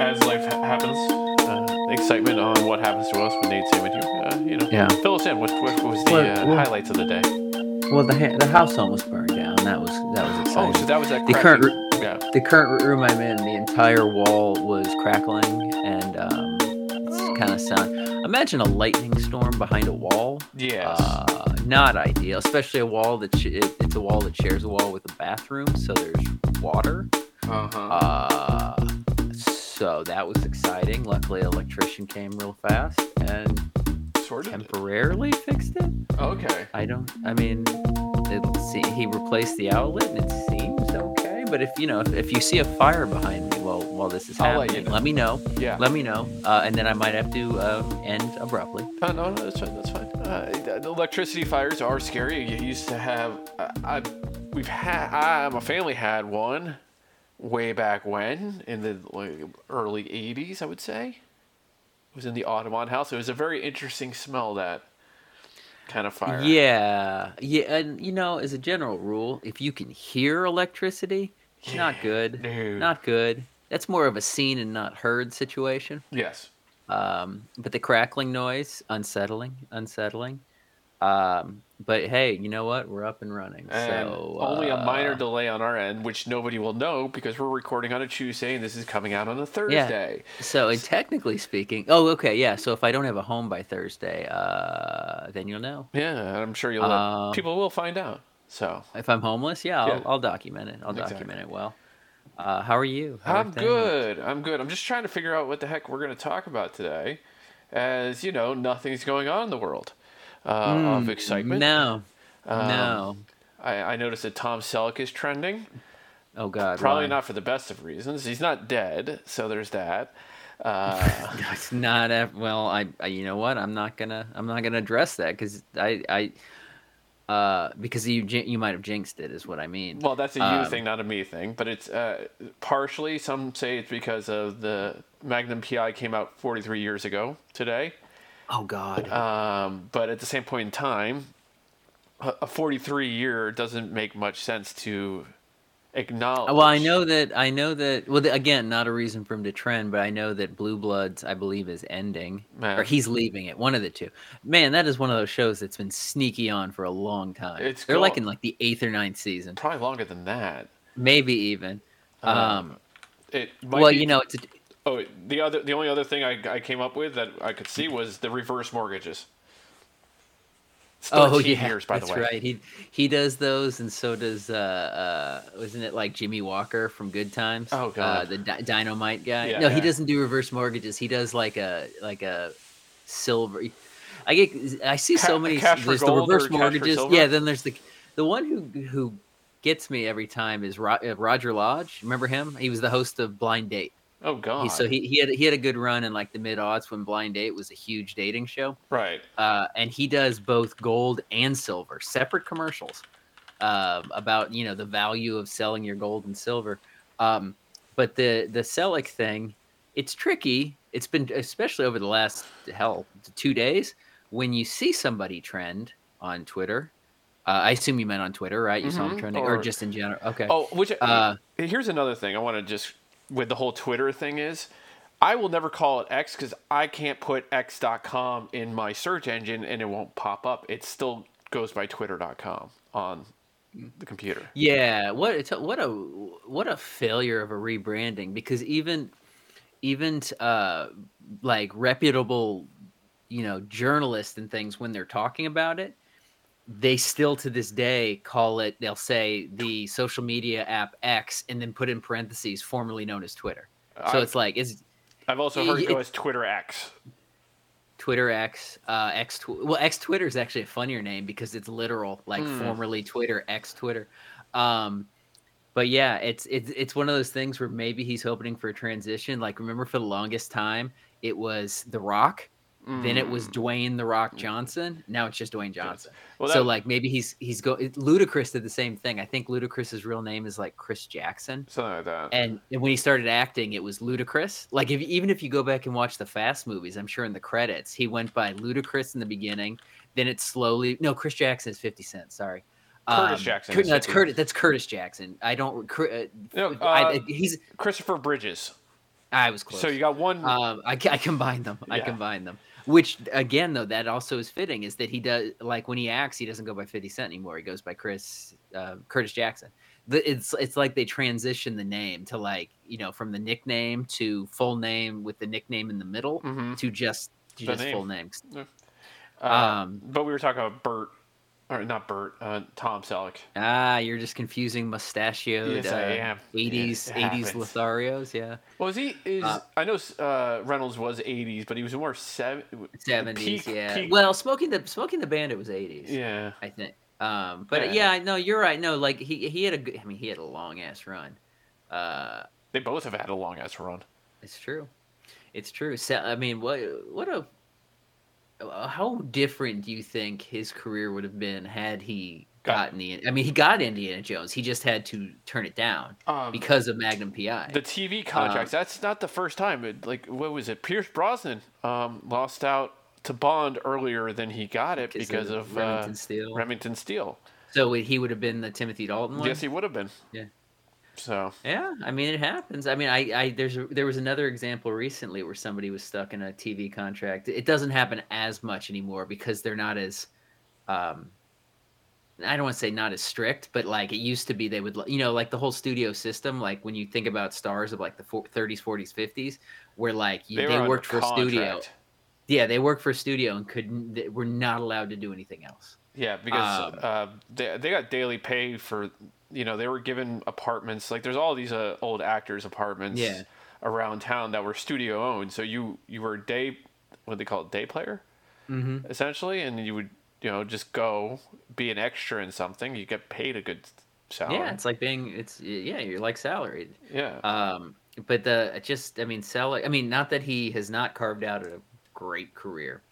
as life ha- happens, uh, excitement on what happens to us when Nate's in with you. Uh, you know, Yeah. fill us in. What, what was the Well, uh, well- highlights of the day? Well, the ha- the house almost burned down. That was that was exciting. Oh, so that was that The current yeah. the current room I'm in, the entire wall was crackling and um, kind of sound. Imagine a lightning storm behind a wall. Yeah. Uh, not ideal, especially a wall that sh- it, it's a wall that shares a wall with a bathroom, so there's water. Uh-huh. Uh, so that was exciting. Luckily, an electrician came real fast and Sorted. temporarily fixed it. Okay. I don't. I mean, it, see, he replaced the outlet, and it seems okay. But if you know, if, if you see a fire behind me while while this is I'll let you happening, know. let me know. Yeah. Let me know, uh, and then I might have to um, end abruptly. Uh, no, no, that's fine. That's fine. Uh, the electricity fires are scary. You used to have. I, I we've had. I, my family had one way back when in the like, early '80s. I would say it was in the Audubon house. It was a very interesting smell. That kind of fire. Yeah, yeah, and you know, as a general rule, if you can hear electricity, not good. Not good. That's more of a seen and not heard situation. Yes. Um, but the crackling noise, unsettling, unsettling. Um, but hey, you know what? We're up and running. And so only a minor uh, delay on our end, which nobody will know because we're recording on a Tuesday and this is coming out on a Thursday. Yeah. So, and technically speaking, oh, okay, yeah. So if I don't have a home by Thursday, uh, then you'll know. Yeah, I'm sure you'll. Um, people will find out. So If I'm homeless, yeah, I'll, Yeah. I'll document it. I'll Exactly. document it well. Uh, how are you? How I'm good. I'm good. I'm just trying to figure out what the heck we're going to talk about today, as you know, nothing's going on in the world uh, of excitement. No, Um, no. I, I noticed that Tom Selleck is trending. Oh God. Probably why? not for the best of reasons. He's not dead, so there's that. Uh, It's not. a- Well, I, I. You know what? I'm not gonna. I'm not gonna address that because I. I. Uh, because you you might have jinxed it, is what I mean. well, that's a you Um, thing, not a me thing. But it's uh, partially. Some say it's because of the Magnum PI came out 43 years ago today. Oh God. Um, but at the same point in time, a a 43 year doesn't make much sense to acknowledge. Well, I know that I know that. Well, again, not a reason for him to trend, but I know that Blue Bloods, I believe, is ending Man. or he's leaving it. One of the two. Man, that is one of those shows that's been sneaky on for a long time. It's They're like in like the eighth or ninth season, Probably longer than that. maybe even. Um, Um, It might well, be- you know, it's a, Oh, the other, the only other thing I, I came up with that I could see was the reverse mortgages. Oh 13 yeah, years, by that's the way. right. He he does those, and so does uh uh wasn't it like Jimmie Walker from Good Times? Oh, uh, God. the di- Dynamite guy. Yeah, no, he doesn't do reverse mortgages. He does like a like a silver. I get I see so Ca- many. cash for there's the gold or reverse cash for mortgages. Yeah, then there's the the one who who gets me every time is Ro- uh, Roger Lodge. Remember him? He was the host of Blind Date. Oh God. He, so he, he had he had a good run in like the mid aughts when Blind Date was a huge dating show right. uh, and he does both gold and silver, separate commercials um, about you know the value of selling your gold and silver. Um, but the the Selleck thing, it's tricky. It's been especially over the last hell two days when you see somebody trend on Twitter. Uh, I assume you meant on Twitter, right? You saw him Mhm, trending, or, or- just in general. Okay. Oh, which Uh, here's another thing I want to just with the whole Twitter thing is I will never call it X because I can't put X.com in my search engine and it won't pop up. It still goes by Twitter.com on the computer. Yeah, what a- what a what a failure of a rebranding because even even uh like reputable you know journalists and things when they're talking about it they still to this day call it they'll say the social media app X and then put in parentheses formerly known as Twitter. So I- it's like it's I've also heard it go as Twitter X. Twitter X, uh, X. Tw- well, X Twitter is actually a funnier name because it's literal, like Hmm. formerly Twitter, X Twitter. Um, but yeah, it's it's it's one of those things where maybe he's hoping for a transition. Like remember, for the longest time, it was The Rock. Then it was Dwayne the Rock Johnson. Now it's just Dwayne Johnson. Well, so like maybe he's he's go. Ludacris did the same thing. I think Ludacris's real name is like Chris Jackson. something like that. And, and when he started acting, it was Ludacris. Like if even if you go back and watch the Fast movies, I'm sure in the credits he went by Ludacris in the beginning. Then it slowly no Chris Jackson is 50 Cent. Sorry, Curtis Jackson Cur- is no, 50. Curtis. That's Curtis Jackson. I don't. Cur- Uh, No, uh, I- he's Christopher Bridges. I was close. So you got one. Um, I, I combine them. I combined them. Which again, though, that also is fitting. Is that he does like when he acts, he doesn't go by Fifty Cent anymore. He goes by Chris uh, Curtis Jackson. The, it's it's like they transition the name to like you know from the nickname to full name with the nickname in the middle Mhm. to just to just name. full names. Uh, Um, but we were talking about Bert, or not Bert, uh, Tom Selleck. Ah, you're just confusing mustachioed Yes, I uh, am. 80s 80s. Lotharios, yeah. Was he? Is Uh, I know uh, Reynolds was '80s, but he was more seven. 70s, peak- yeah. peak- Well, smoking the smoking the bandit was 80s. Yeah. I think. Um, but Yeah. yeah, I know you're right. No, like he he had a good. I mean, he had a long ass run. Uh, They both have had a long ass run. it's true. It's true. So, I mean, what what a how different do you think his career would have been had he gotten the? I mean, he got Indiana Jones. He just had to turn it down Um, because of Magnum PI. the TV contracts. that's not the first time. It, like, what was it? Pierce Brosnan um, lost out to Bond earlier than he got it because, of, Remington uh, Steele. Remington Steele. so he would have been the Timothy Dalton one. Yes, he would have been. Yeah. So Yeah, I mean it happens. I mean, I, I there's a, there was another example recently where somebody was stuck in a TV contract. It doesn't happen as much anymore because they're not as, um, I don't want to say not as strict, but like it used to be, they would you know like the whole studio system. Like when you think about stars of like the four- 30s, 40s, 50s, where like you, they, they, worked for a studio. Yeah, they worked for a studio and couldn't. They were not allowed to do anything else. Yeah, because Um, uh, they they got daily pay for you know they were given apartments like there's all these uh, old actors apartments Yeah. around town that were studio owned. So you you were a day what do they call it day player Mm-hmm. essentially, and you would you know just go be an extra in something. You get paid a good salary. Yeah, it's like being it's yeah, you're like salaried. yeah. Um, but the just I mean, Selleck. I mean, not that he has not carved out a great career,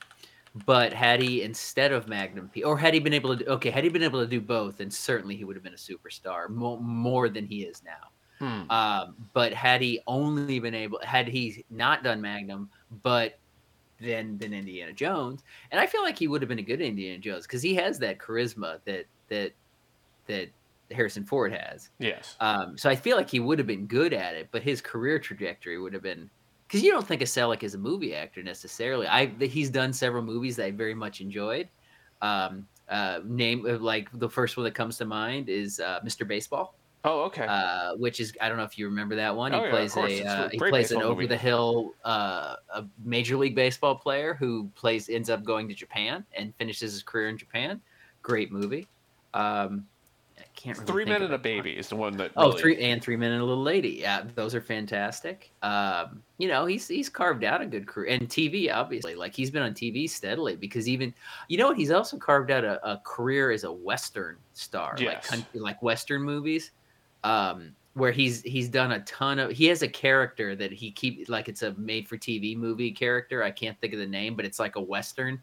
but had he instead of Magnum P, or had he been able to, okay, had he been able to do both, then certainly he would have been a superstar more, more than he is now. Hmm. Um, but had he only been able, had he not done Magnum, but then been Indiana Jones, and I feel like he would have been a good Indiana Jones because he has that charisma that that that Harrison Ford has. yes. Um, so I feel like he would have been good at it, but his career trajectory would have been because you don't think of Selleck as a movie actor necessarily. I he's done several movies that I very much enjoyed. Um, uh, name uh, like the first one that comes to mind is uh, Mr. Baseball, Oh, okay. uh, which is I don't know if you remember that one. Oh, he yeah, plays course. a uh, he plays an over the hill uh, a major league baseball player who plays ends up going to Japan and finishes his career in Japan. Great movie. Um, can't Three Men and a. Baby is the one that. Oh, really- three and three men and a little lady. Yeah, those are fantastic. Um, you know, he's he's carved out a good career and TV, obviously. Like he's been on TV steadily because even you know what, he's also carved out a, a career as a Western star, like Yes. coun- like Western movies. Um, where he's he's done a ton of he has a character that he keep like it's a made for TV movie character. I can't think of the name, but it's like a Western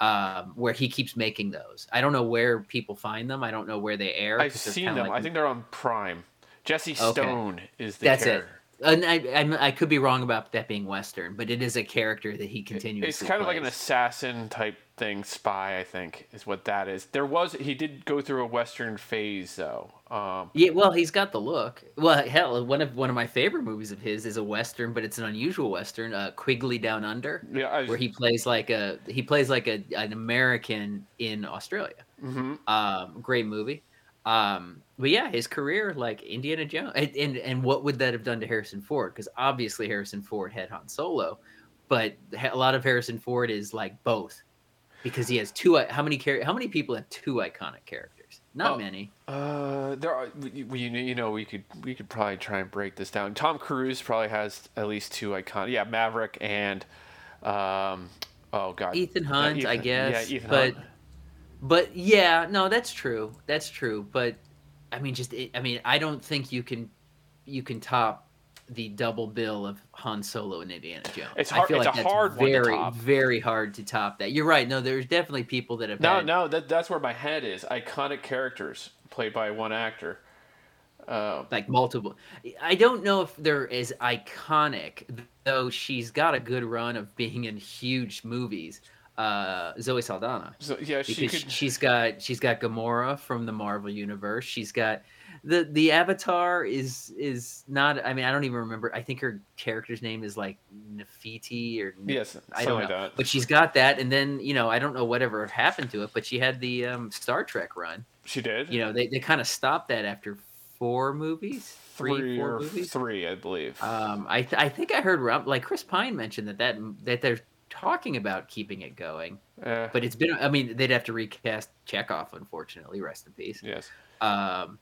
um, where he keeps making those. I don't know where people find them. I don't know where they air. I've seen them. like- I think they're on Prime. Jesse Okay. Stone is the That's it. character. And I, I'm, I could be wrong about that being Western, but it is a character that he continuously. It's kind of like an assassin type thing, spy. I think is what that is. There was he did go through a western phase though. Um, Yeah, well, he's got the look. Well, hell, one of one of my favorite movies of his is a western, but it's an unusual western, uh, Quigley Down Under, yeah, I, where he plays like a he plays like a an American in Australia. hmm Um, great movie. Um, but yeah, his career like Indiana Jones, and, and and what would that have done to Harrison Ford? Because obviously Harrison Ford had Han Solo, but a lot of Harrison Ford is like both, because he has two. How many char- How many people have two iconic characters? Not Oh. many. Uh, there are we, we, you know we could we could probably try and break this down. Tom Cruise probably has at least two iconic. Yeah, Maverick and um, oh god, Ethan Yeah, Hunt, I guess. Yeah, Ethan but Hunt. But yeah, no, that's true. That's true. But I mean, just I mean, I don't think you can you can top the double bill of Han Solo and Indiana Jones. It's I feel it's like a that's hard very very hard to top that. You're right. No, there's definitely people that have No, had, no, that that's where my head is. Iconic characters played by one actor. Uh, like multiple. I don't know if they're as iconic, though. She's got a good run of being in huge movies. Uh, Zoe Saldana. so yeah, she because could. she's got she's got Gamora from the Marvel universe. She's got the the avatar is is not. I mean, I don't even remember. I think her character's name is like Nefiti or Yes, I don't like know. that. But she's got that, and then you know I don't know whatever happened to it, but she had the um, Star Trek run. She did. You know they, they kind of stopped that after four movies, three, three four or movies. three, I believe. Um, I th- I think I heard Rob, like Chris Pine mentioned that that that they're talking about keeping it going, Eh, but it's been. I mean, they'd have to recast Chekhov, unfortunately. Rest in peace. yes. Um,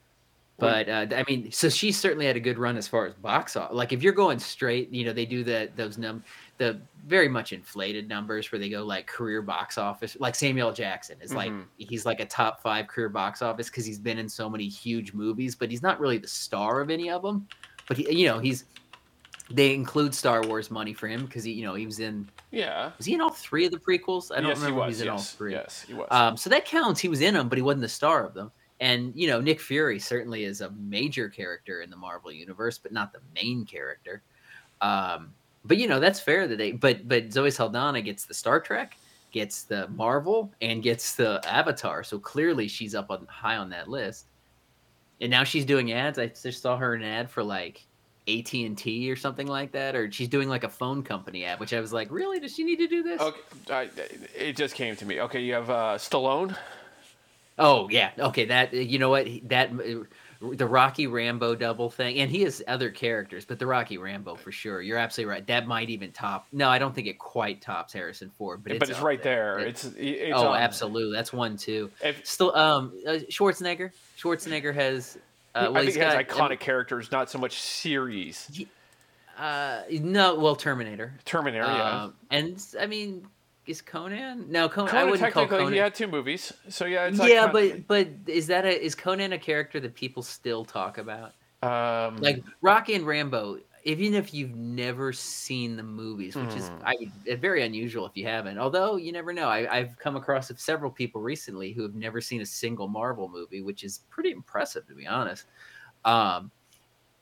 but uh, I mean, so she certainly had a good run as far as box office. Like if you're going straight, you know, they do the those num the very much inflated numbers where they go like career box office. Like Samuel Jackson is like Mhm. he's like a top five career box office because he's been in so many huge movies, but he's not really the star of any of them. But he, you know, he's they include Star Wars money for him because he, you know, he was in Yeah. was he in all three of the prequels? I don't yes, remember he if was. he's in all yes. three. Yes, he was. Um, so that counts. He was in them, but he wasn't the star of them. And you know, Nick Fury certainly is a major character in the Marvel universe, but not the main character. Um, but you know, that's fair that they. But but Zoe Saldana gets the Star Trek, gets the Marvel, and gets the Avatar. So clearly, she's up on high on that list. And now she's doing ads. I just saw her in an ad for like AT and T or something like that, or she's doing like a phone company ad, which I was like, really? Does she need to do this? okay, I, it just came to me. Okay, you have uh, Stallone. Oh yeah, okay. That you know what that uh, the Rocky Rambo double thing, and he has other characters, but the Rocky Rambo for sure. You're absolutely right. That might even top. No, I don't think it quite tops Harrison Ford, but it's, but it's right there. It- It's, it's oh, on- absolutely. That's one too. If, Still, um, uh, Schwarzenegger. Schwarzenegger has. Uh, well, I think it has got iconic characters, not so much series. Uh, no, well, Terminator. Terminator, yeah. Um, and I mean, is Conan? No, Conan. I wouldn't call technically, Conan. he had two movies, so yeah, it's not yeah, iconic. but but is that a is Conan a character that people still talk about? um, like Rocky and Rambo, even if you've never seen the movies, which is Mhm. I very unusual if you haven't. Although you never know, I, I've come across several people recently who have never seen a single Marvel movie, which is pretty impressive to be honest. Um,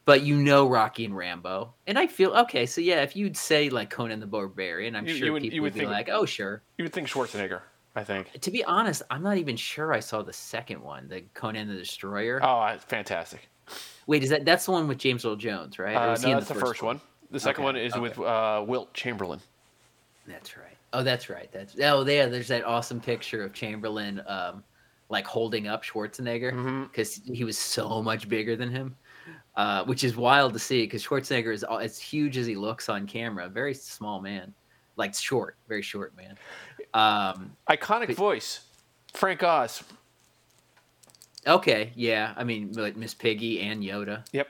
but you know Rocky and Rambo, and I feel okay. So yeah, if you'd say like Conan the Barbarian, I'm You- sure you would- people would, would be like, oh sure. you would think Schwarzenegger. I think. To be honest, I'm not even sure I saw the second one, the Conan the Destroyer. Oh, fantastic. Wait, is that that's the one with James Earl Jones, right? Uh, no, that's the first one. The second Okay, one is okay. with uh, Wilt Chamberlain. That's right. Oh, that's right. That's oh, there. There's that awesome picture of Chamberlain, um, like holding up Schwarzenegger because he was so much bigger than him, uh, which is wild to see because Schwarzenegger is all- as huge as he looks on camera. Very small man, like short, very short man. Um, Iconic But- voice. Frank Oz. Okay, yeah. I mean, like Miss Piggy and Yoda. Yep.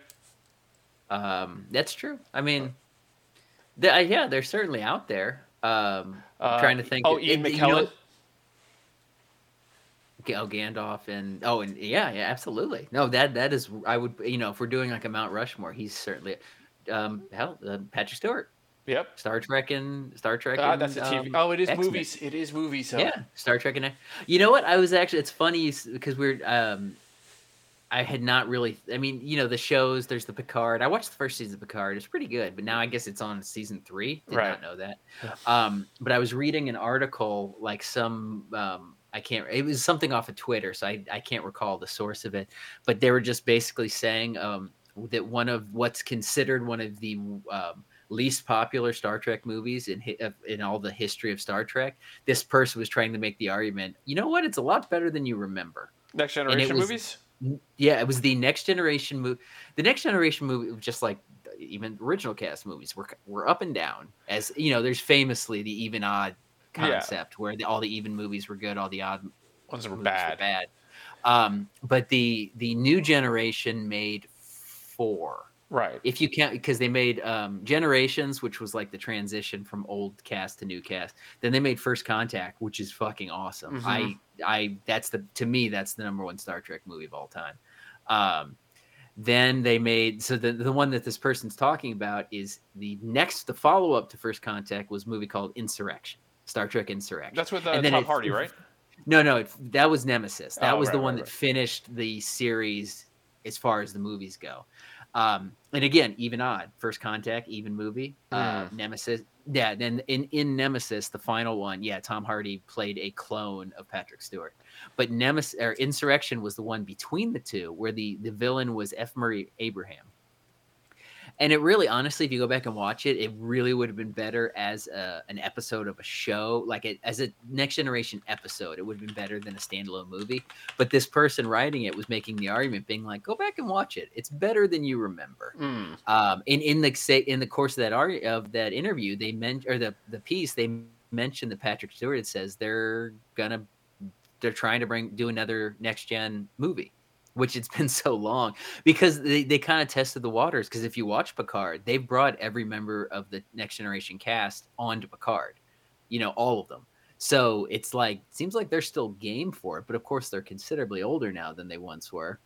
Um, that's true. I mean, they, uh, yeah, they're certainly out there. Um, I'm Uh, trying to think. Oh, Ian and, you know- McKellen. Oh, Gandalf and oh, and yeah, yeah, absolutely. No, that that is. I would, you know, if we're doing like a Mount Rushmore, he's certainly. Um, hell, uh, Patrick Stewart, Yep. Star Trek and Star Trek. Ah, and, that's the TV. um, oh, it is X-Men. movies. It is movies. So. Yeah, Star Trek and you know what? I was actually. It's funny because we're. Um, I had not really. I mean, you know, the shows. There's the Picard. I watched the first season of Picard. It's pretty good, but now I guess it's on season three. Did Right. not know that. Um, but I was reading an article, like some. Um, I can't. It was something off of Twitter, so I I can't recall the source of it. But they were just basically saying um, that one of what's considered one of the um, least popular Star Trek movies in in all the history of Star Trek. This person was trying to make the argument. You know what? It's a lot better than you remember. Next Generation was- movies. Yeah, it was the next generation movie. The next generation movie, was just like even original cast movies, were were up and down. As you know, there's famously the even odd Yeah. concept where the, all the even movies were good, all the odd Ones were bad. were bad. Um, but the the new generation made four. Right. If you count, because they made um, Generations, which was like the transition from old cast to new cast. Then they made First Contact, which is fucking awesome. Mhm. I, I, that's the to me that's the number one Star Trek movie of all time. Um, then they made so the the one that this person's talking about is the next the follow up to First Contact was a movie called Insurrection, Star Trek Insurrection. That's with uh, Tom it- Hardy, right? No, no, it, that was Nemesis. That Oh, was the one right, that right. finished the series as far as the movies go. Um, and again, even odd. First Contact, even movie. Uh, Nemesis. Yeah. Then in in Nemesis, the final one, yeah, Tom Hardy played a clone of Patrick Stewart. But Nemesis or Insurrection was the one between the two, where the the villain was F. Murray Abraham. And it really, honestly, if you go back and watch it, it really would have been better as a, an episode of a show, like a, as a next generation episode. It would have been better than a standalone movie. But this person writing it was making the argument, being like, "Go back and watch it. It's better than you remember." Mm. Um, in in the say in the course of that art of that interview, they meant or the the piece they mentioned that Patrick Stewart it says they're gonna they're trying to bring do another next gen movie which it's been so long because they, they kind of tested the waters because if you watch picard they've brought every member of the next generation cast onto picard you know all of them. So it's like seems like they're still game for it but of course they're considerably older now than they once were.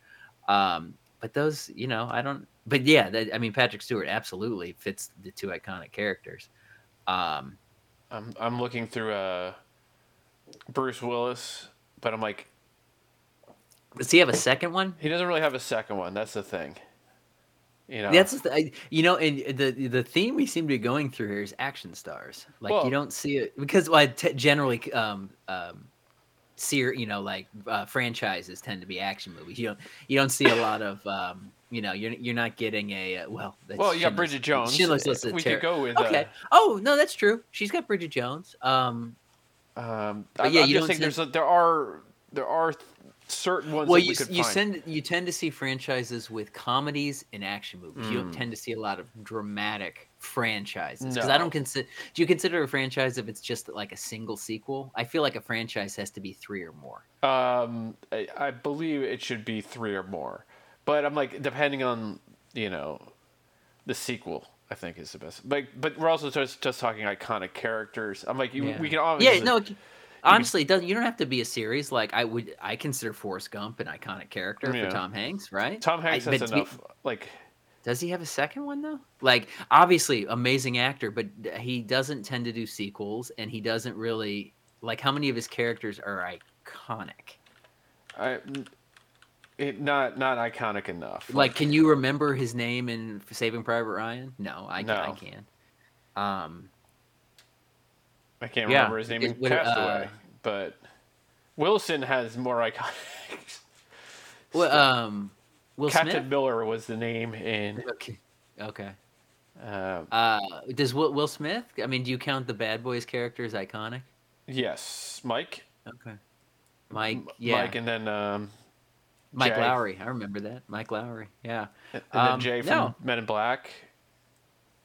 Um but those you know i don't but yeah that, i mean patrick stewart absolutely fits the two iconic characters. Um I'm I'm looking through uh, Bruce Willis, but I'm like, does he have a second one he doesn't really have a second one. That's the thing. You know. That's the, I- you know, and the the theme we seem to be going through here is action stars. Like Well- you don't see it because well, t- generally, um, um, ser- you know, like uh, franchises tend to be action movies. You don't you don't see a lot of um, you know, you're you're not getting a uh, well. that's well, you got Bridget Jones. Schindler's List is we ter- could go with. Okay. Oh no, that's true. She's got Bridget Jones. Um, Uh, um, But I'm, yeah, I'm you just see- there's a, there are there are certain ones well, that you we could you find. tend you tend to see franchises with comedies and action movies. You don't Mm. tend to see a lot of dramatic franchises because I don't consider. Do you consider a franchise if it's just like a single sequel? I feel like a franchise has to be three or more. Um, I, I believe it should be three or more, but I'm like depending on you know the sequel. I think is the best. But but we're also just just talking iconic characters. I'm like you, Yeah. we can obviously Yeah, no. Honestly, it doesn't you don't have to be a series. Like I would, I consider Forrest Gump an iconic character Yeah. for Tom Hanks, right? Tom Hanks I- has to be- enough. Like Does he have a second one though? Like obviously amazing actor, but he doesn't tend to do sequels, and he doesn't really like. How many of his characters are iconic? I, it, not not iconic enough. Like, can you remember his name in Saving Private Ryan? No, I, No. I can't. Um, I can't Yeah, remember his name it in would- uh, but Wilson has more iconic. well, um, Will Captain Smith. Miller was the name in. Okay. Okay. Uh, Uh, does Will, Will Smith? I mean, do you count the Bad Boys character as iconic? yes, Mike. Okay. Mike, yeah, Mike, and then um, Mike Jay. Lowry. I remember that. Mike Lowry. Yeah. and Um, Jay from no. Men in Black.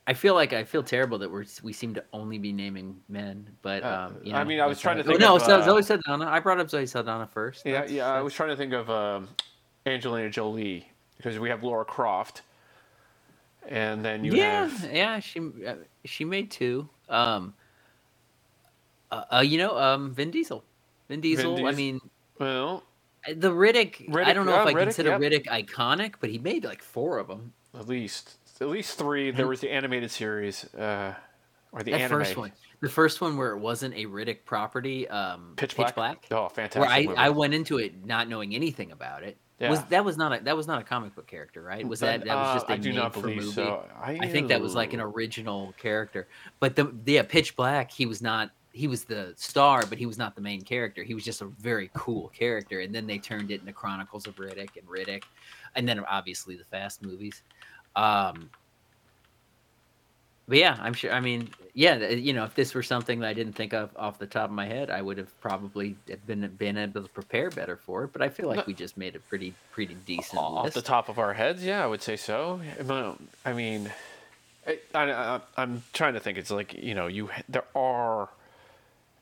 I feel like I feel terrible that we're we seem to only be naming men, but Uh, um, you I mean, I was trying to think no, of, so uh, Zoe Saldana. I brought up Zoe Saldana first. Yeah, That's- yeah. I was trying to think of um, Angelina Jolie because we have Laura Croft, and then you yeah, have yeah. She uh, she made two. Um, uh, uh, you know, um, Vin Diesel. Vin Diesel. I mean, well, the Riddick. I don't know yeah, if I Riddick, consider. Riddick iconic, but he made like four of them. at least at least three. There was the animated series, uh, or the first one, the first one where it wasn't a Riddick property, um, Pitch Black. Oh, fantastic! where I, movie. I went into it not knowing anything about it. Yeah. Was that was not a that was not a comic book character, right? Was that that was just a uh, I I do not believe movie? so. I think that was like an original character. But the yeah, Pitch Black, he was not he was the star, but he was not the main character. He was just a very cool character. And then they turned it into Chronicles of Riddick and Riddick, and then obviously the Fast movies. Um, but yeah, I'm sure. I mean, yeah, you know, if this were something that I didn't think of off the top of my head, I would have probably been been able to prepare better for it. But I feel like we just made a pretty pretty decent off list. the top of our heads. Yeah, I would say so. I mean, I, I, I'm trying to think. It's like you know, you there are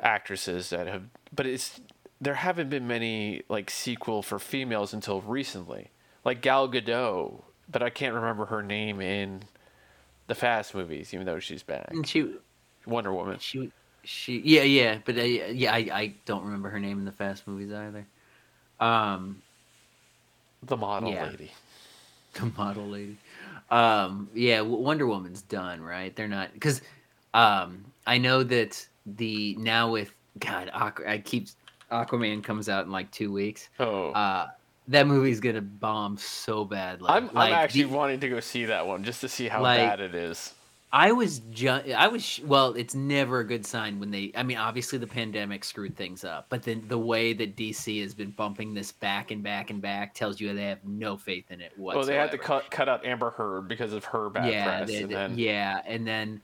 actresses that have, but it's there haven't been many like sequel for females until recently, like Gal Gadot. But I can't remember her name in the Fast movies, even though she's back. And she Wonder Woman. She, she, yeah, yeah, but uh, yeah, I, I don't remember her name in the Fast movies either. Um, The model Yeah. lady. the model lady. Um, yeah, Wonder Woman's done, right? They're not because um, I know that the now with God, Aqu- I keep Aquaman comes out in like two weeks. Oh, Uh, that movie's gonna bomb so. I'm, Like, I'm actually the- wanting to go see that one just to see how Like- bad it is. I was ju- I was well. It's never a good sign when they. I mean, obviously the pandemic screwed things up, but then the way that DC has been bumping this back and back and back tells you they have no faith in it whatsoever. Well, they had to cut cut out Amber Heard because of her bad yeah, press, they- and they- then yeah, and then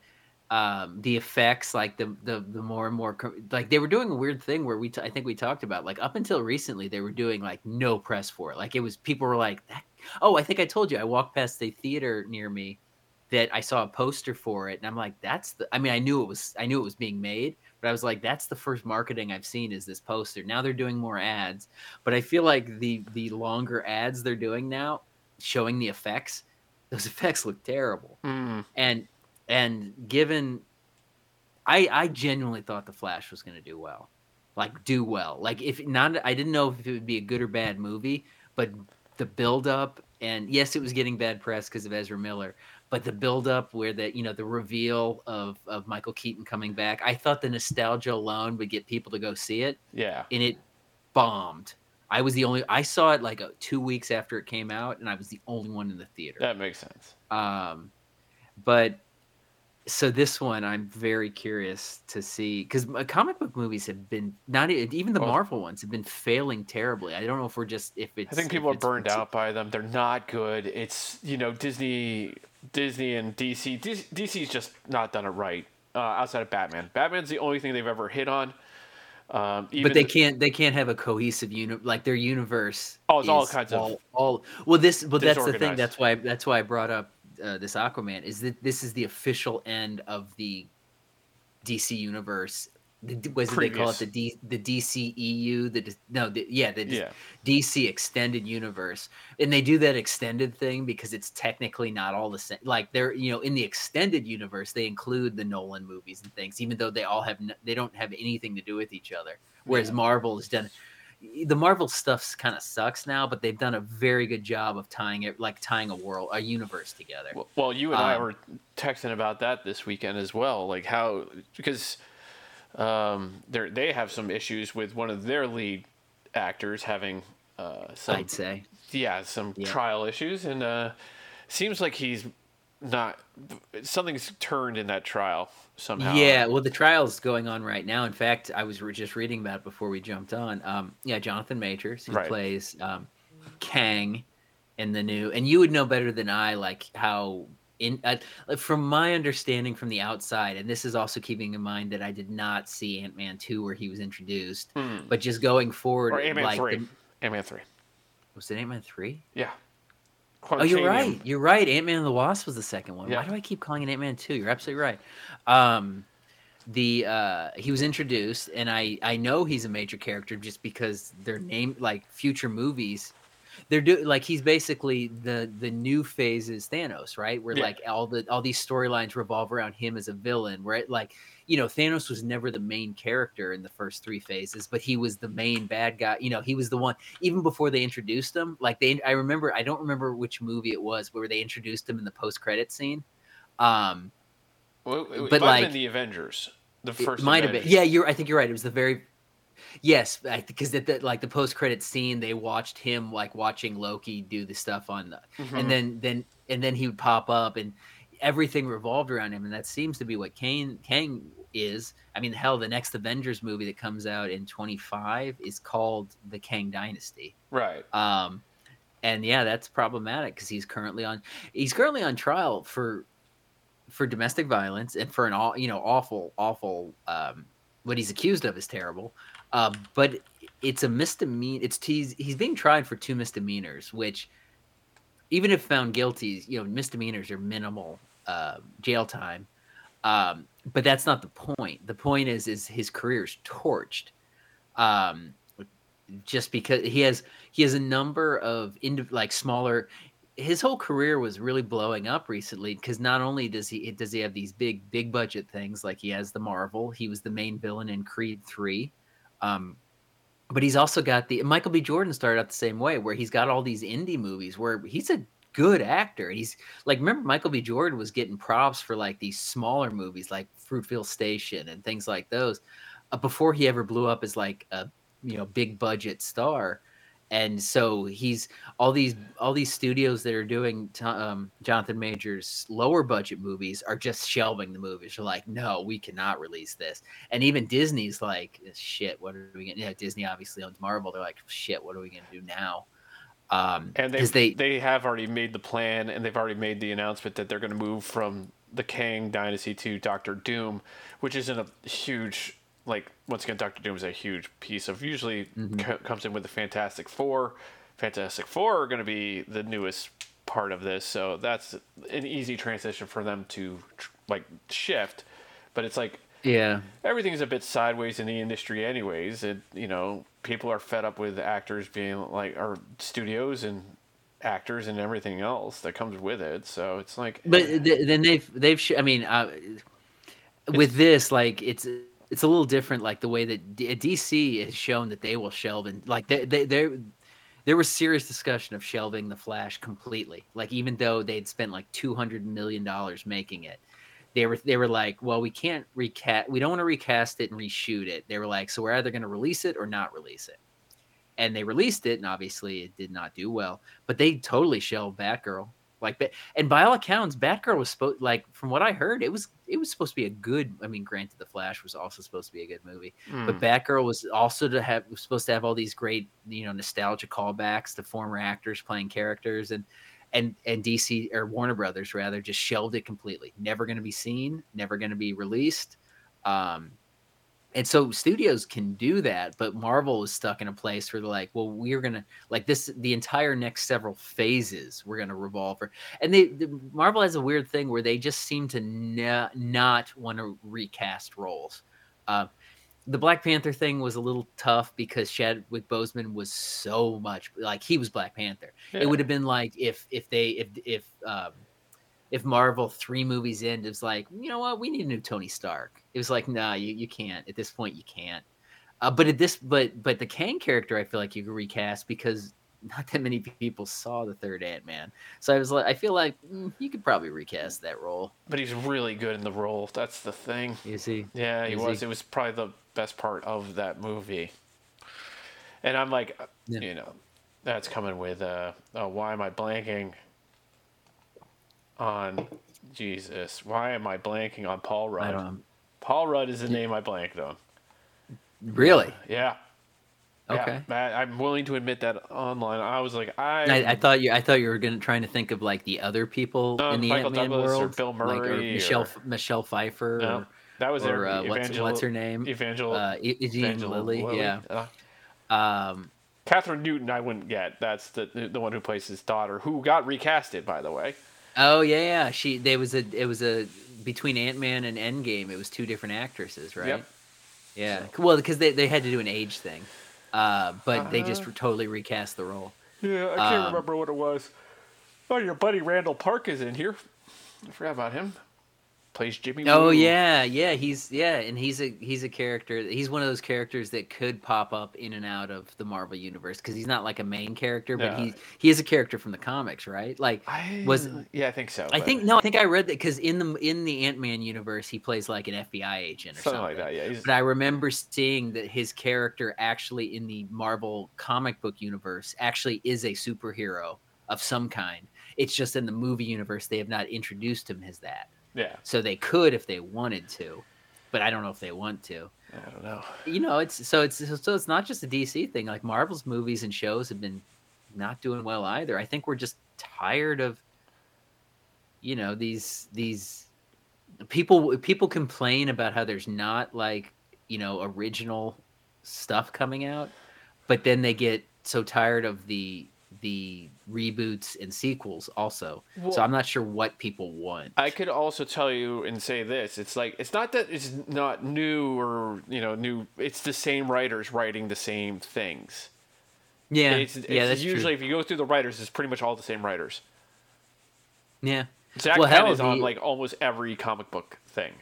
um, the effects, like the the the more and more, like they were doing a weird thing where we, t- I think we talked about, like up until recently, they were doing like no press for it. Like it was people were like, that, oh, I think I told you, I walked past a theater near me that I saw a poster for it, and I'm like, that's the. I mean, I knew it was, I knew it was being made, but I was like, that's the first marketing I've seen is this poster. Now they're doing more ads, but I feel like the the longer ads they're doing now, showing the effects, those effects look terrible Mm, and and given i i genuinely thought the flash was going to do well like do well. Like if not i didn't know if it would be a good or bad movie but the build up and yes it was getting bad press because of ezra miller but the build up where the you know the reveal of of michael keaton coming back i thought the nostalgia alone would get people to go see it yeah, and it bombed. I was the only i saw it like uh, two weeks after it came out and i was the only one in the theater. That makes sense. um, but so this one, I'm very curious to see because comic book movies have been not even the Well- Marvel ones have been failing terribly. I don't know if we're just if it's. I think people are burned out by them. They're not good. It's you know Disney, Disney and DC. DC's just not done it right. Uh, outside of Batman, Batman's the only thing they've ever hit on. Um, even But they the- can't. They can't have a cohesive uni Like their universe. Oh, it's all kinds of all, all. Well, this. But that's the thing. That's why. That's why I brought up uh, this Aquaman. Is that this is the official end of the DC universe. The, was it they call it the D, the DCEU? The no, the, yeah, the yeah, DC extended universe. And they do that extended thing because it's technically not all the same. Like they're, you know, in the extended universe, they include the Nolan movies and things, even though they all have, n- they don't have anything to do with each other. Whereas Yeah. Marvel has done, the Marvel stuff kind of sucks now, but they've done a very good job of tying it, like tying a world, a universe together. Well, you and I Um, were texting about that this weekend as well. Like how because um, they they have some issues with one of their lead actors having uh, some I'd say. yeah some Yeah. trial issues and uh, seems like he's not something's turned in that trial somehow. Yeah, well, the trial's going on right now. In fact, I was re- just reading about it before we jumped on. Um, yeah, Jonathan Majors, who Right. plays um, Kang in the new, and you would know better than I, like how in uh, from my understanding from the outside, and this is also keeping in mind that I did not see Ant Man two where he was introduced, Hmm. but just going forward, or Ant Man like three. Ant Man three. was it Ant Man three? Yeah. Oh, you're right. You're right. Ant Man and the Wasp was the second one. Yeah. Why do I keep calling it Ant Man Two? You're absolutely right. Um, the uh, he was introduced, and I I know he's a major character just because their name like future movies. They're doing like he's basically the the new phase is Thanos, right? Where Yeah. like all the all these storylines revolve around him as a villain. right? like you know Thanos was never the main character in the first three phases, but he was the main bad guy. You know he was the one even before they introduced him. Like they, I remember I don't remember which movie it was where they introduced him in the post credit scene. Um, Well, it, But, might have like, been the Avengers. The first might have been. Yeah, you're. I think you're right. It was the very. Yes, because at the like the post credit scene, they watched him like watching Loki do the stuff on the, Mhm. and then then and then he would pop up and everything revolved around him, and that seems to be what Kane Kang is. I mean, hell, the next Avengers movie that comes out in 25 is called the Kang Dynasty. right. Um, and yeah, that's problematic because he's currently on he's currently on trial for for domestic violence and for an all you know awful awful um, what he's accused of is terrible. Uh, but it's a misdemeanor. It's he's he's being tried for two misdemeanors, which even if found guilty, you know misdemeanors are minimal uh, jail time. Um, but that's not the point. The point is is his career's torched. Um, just because he has he has a number of indi- like smaller his whole career was really blowing up recently because not only does he does he have these big big budget things like he has the Marvel he was the main villain in Creed 3 um but he's also got the Michael B. Jordan started out the same way where he's got all these indie movies where he's a good actor. He's like remember Michael B. Jordan was getting props for like these smaller movies like Fruitvale Station and things like those uh, before he ever blew up as like a you know big budget star and so he's all these all these studios that are doing um, Jonathan Majors lower budget movies are just shelving the movies. They're like, no, we cannot release this. And even Disney's like, shit, what are we gonna? Yeah, Disney obviously owns Marvel. They're like, shit, what are we gonna do now? Um, and they they they have already made the plan and they've already made the announcement that they're going to move from the Kang Dynasty to Doctor Doom, which isn't a huge like once again Doctor Doom is a huge piece of usually mm-hmm. c- comes in with the Fantastic Four. Fantastic Four are going to be the newest part of this, so that's an easy transition for them to like shift. But it's like yeah, everything's a bit sideways in the industry, anyways. It you know people are fed up with actors being like or studios and actors and everything else that comes with it. So it's like, but eh. th- then they've they've sh- I mean, uh, with this like it's it's a little different like the way that D- uh, DC has shown that they will shelve and like they they they there was serious discussion of shelving the Flash completely. Like even though they'd spent like two hundred million dollars making it, they were they were like, well, we can't recast, we don't want to recast it and reshoot it. They were like, so we're either going to release it or not release it. And they released it, and obviously it did not do well. But they totally shelved Batgirl. Like, and by all accounts, Batgirl was supposed like from what I heard, it was it was supposed to be a good. I mean, granted, The Flash was also supposed to be a good movie, mm. but hmm. Batgirl was also to have was supposed to have all these great you know nostalgia callbacks to former actors playing characters, and and and DC or Warner Brothers rather just shelved it completely. Never going to be seen, never going to be released. Um, and so studios can do that but marvel is stuck in a place where they're like well we're gonna like this the entire next several phases we're gonna revolve for and they the, marvel has a weird thing where they just seem to na- not want to recast roles. Uh, the black panther thing was a little tough because chadwick boseman was so much like he was black panther. Yeah. it would have been like if if they if if um, if Marvel three movies in is like, you know what, we need a new Tony Stark. It was like, nah, you, you can't. At this point, you can't. Uh, but at this, but but the Kang character, I feel like you could recast because not that many people saw the third Ant Man. So I was like, I feel like mm, you could probably recast that role. But he's really good in the role. That's the thing. Is he? Yeah, he Is was. He? It was probably the best part of that movie. And I'm like, yeah. you know, that's coming with. Uh, oh, why am I blanking? On Jesus. Why am I blanking on Paul Rudd? Paul Rudd is the name I blanked on. Really? Yeah. Okay. Yeah, I'm willing to admit that online. I was like, I. I, I thought you. I thought you were gonna trying to think of like the other people in the Ant Man world, or Bill Murray, like, or Michelle or, Michelle Pfeiffer. No, or, that was or, uh, what's, what's, her name? Evangel. Uh, Evangel Lilly. Lilly. Yeah. Uh, um, Kathryn Newton, I wouldn't get. That's the the one who plays his daughter, who got recasted, by the way. Oh yeah, yeah. She there was a it was a between Ant Man and Endgame. It was two different actresses, right? Yep. Yeah. So. Well, because they, they had to do an age thing, uh, but uh, they just uh-huh. totally recast the role. Yeah, I can't um, remember what it was. Oh, your buddy Randall Park is in here. I forgot about him plays Jimmy. Oh Woo. yeah, yeah, he's yeah, and he's a he's a character. He's one of those characters that could pop up in and out of the Marvel universe because he's not like a main character, but he he is a character from the comics, right? Like I, was yeah, I think so. I think no, I think I read that because in the in the Ant Man universe, he plays like an FBI agent or something, something. like that. Yeah, but I remember seeing that his character actually in the Marvel comic book universe actually is a superhero of some kind. It's just in the movie universe they have not introduced him as that. Yeah. So they could if they wanted to, but I don't know if they want to. I don't know. You know, it's so it's so it's not just a DC thing. Like Marvel's movies and shows have been not doing well either. I think we're just tired of you know these these people people complain about how there's not like you know original stuff coming out but then they get so tired of the the reboots and sequels also. Well, so I'm not sure what people want. I could also tell you and say this. It's like it's not that it's not new or, you know, new it's the same writers writing the same things. Yeah. It's, it's yeah, that's usually true. if you go through the writers, it's pretty much all the same writers. Yeah. Zack well, Penn is on like almost every comic book thing.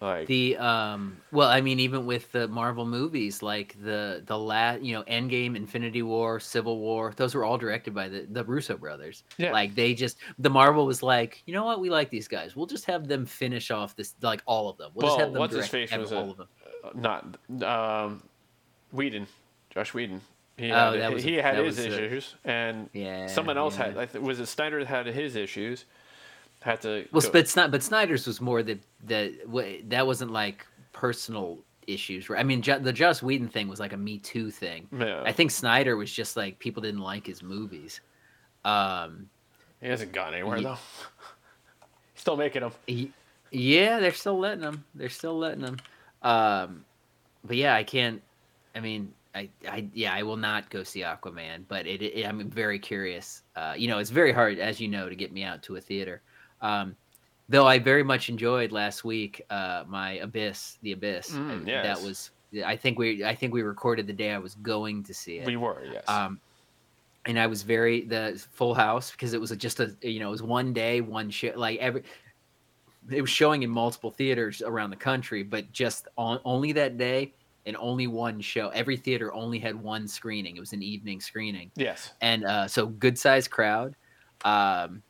Like the um well, I mean, even with the Marvel movies, like the the last you know, Endgame, Infinity War, Civil War, those were all directed by the, the Russo brothers. Yeah. Like they just the Marvel was like, you know what, we like these guys. We'll just have them finish off this like all of them. We'll, well just have them what's direct, his face was all a, of them. Uh, not um Whedon. Joss Whedon. He Oh, had, was- he had that his was a- issues, and Yeah. someone else yeah. had. I th- was it Snyder that had his issues? Had to. Well, go- but Sni- but Snyder's was more the the that wasn't like personal issues. Right? I mean, the Joss Whedon thing was like a Me Too thing. Yeah. I think Snyder was just like people didn't like his movies. Um, he hasn't gone anywhere Ye- though. He's still making them. he, yeah, they're still letting them. They're still letting him. Um, but yeah, I can't. I mean, I, I, yeah, I will not go see Aquaman. But it, it I'm very curious. Uh, you know, it's very hard, as you know, to get me out to a theater. Um, though I very much enjoyed last week uh, my Abyss, The Abyss. Mm, yes. That was. I think we. I think we recorded the day I was going to see it. We were, yes. Um, and I was very the full house because it was just a you know it was one day one show like every it was showing in multiple theaters around the country but just on only that day and only one show every theater only had one screening it was an evening screening yes. and uh, so good sized crowd um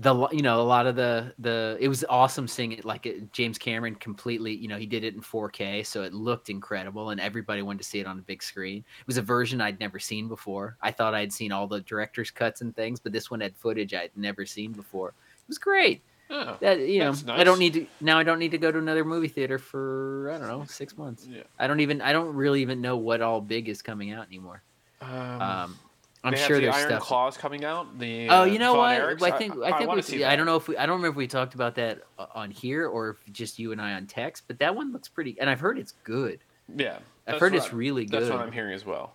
the you know a lot of the the it was awesome seeing it like it, James Cameron completely you know he did it in 4K so it looked incredible and everybody wanted to see it on a big screen. It was a version I'd never seen before. I thought I'd seen all the director's cuts and things but this one had footage I'd never seen before. It was great. Oh, that you know That's I don't need to now I don't need to go to another movie theater for I don't know 6 months. Yeah. I don't even I don't really even know what all big is coming out anymore. Um, um I'm they have sure the there's Iron stuff Claws coming out. The Oh, uh, you know Von what? Erichs. I think I think wanna we, see I don't know if we I don't remember if we talked about that on here or if just you and I on text, but that one looks pretty and I've heard it's good. Yeah, I've heard it's I- really That's what I'm hearing as well.